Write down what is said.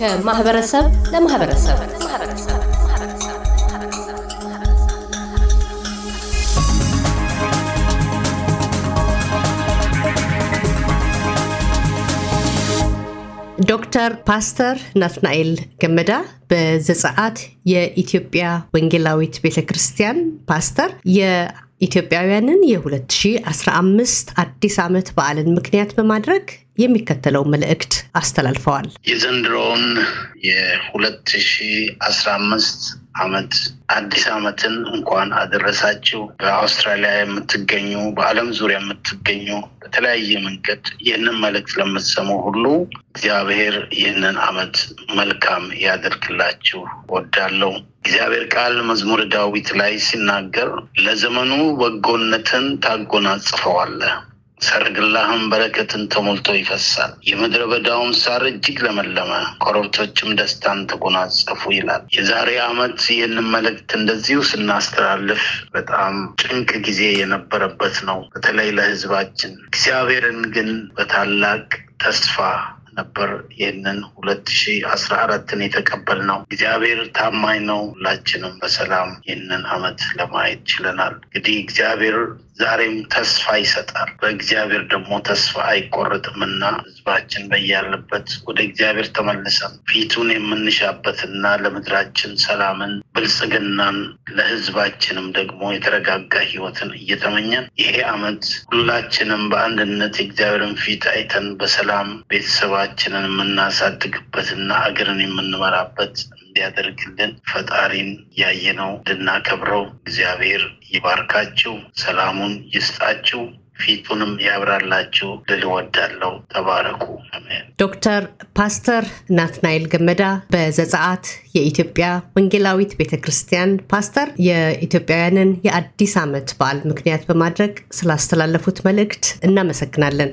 ከማህበረሰብ ለማህበረሰብ። ዶክተር ፓስተር ናትናኤል ገመዳ በዘጸአት የኢትዮጵያ ወንጌላዊት ቤተ ክርስቲያን ፓስተር የኢትዮጵያውያንን የ2015 አዲስ ዓመት በዓልን ምክንያት በማድረግ የሚከተለው መልእክት አስተላልፈዋል። የዘንድሮውን የ2015 ዓመት አዲስ ዓመትን እንኳን አደረሳችሁ። በአውስትራሊያ የምትገኙ በዓለም ዙሪያ የምትገኙ በተለያየ መንገድ ይህንን መልእክት ለምትሰሙ ሁሉ እግዚአብሔር ይህንን ዓመት መልካም ያደርግላችሁ። ወዳለው እግዚአብሔር ቃል መዝሙር ዳዊት ላይ ሲናገር ለዘመኑ በጎነትን ታጎናጽፈዋለህ ሰርግላህም በረከትን ተሞልቶ ይፈሳል። የምድረ በዳውም ሳር እጅግ ለመለመ፣ ኮረብቶችም ደስታን ተጎናጸፉ ይላል። የዛሬ ዓመት ይህንን መልእክት እንደዚሁ ስናስተላልፍ በጣም ጭንቅ ጊዜ የነበረበት ነው፣ በተለይ ለሕዝባችን። እግዚአብሔርን ግን በታላቅ ተስፋ ነበር ይህንን ሁለት ሺ አስራ አራትን የተቀበል ነው። እግዚአብሔር ታማኝ ነው። ሁላችንም በሰላም ይህንን ዓመት ለማየት ችለናል። እንግዲህ እግዚአብሔር ዛሬም ተስፋ ይሰጣል። በእግዚአብሔር ደግሞ ተስፋ አይቆረጥምና ህዝባችን በያለበት ወደ እግዚአብሔር ተመልሰን ፊቱን የምንሻበትና ለምድራችን ሰላምን፣ ብልጽግናን ለህዝባችንም ደግሞ የተረጋጋ ህይወትን እየተመኘን ይሄ ዓመት ሁላችንም በአንድነት የእግዚአብሔርን ፊት አይተን በሰላም ቤተሰባችንን የምናሳድግበትና አገርን የምንመራበት እንዲያደርግልን ፈጣሪን ያየነው እንድናከብረው እግዚአብሔር ይባርካችሁ፣ ሰላሙን ይስጣችሁ፣ ፊቱንም ያብራላችሁ ልል እወዳለሁ። ተባረኩ። አሜን። ዶክተር ፓስተር ናትናኤል ገመዳ በዘጸአት የኢትዮጵያ ወንጌላዊት ቤተ ክርስቲያን ፓስተር የኢትዮጵያውያንን የአዲስ ዓመት በዓል ምክንያት በማድረግ ስላስተላለፉት መልእክት እናመሰግናለን።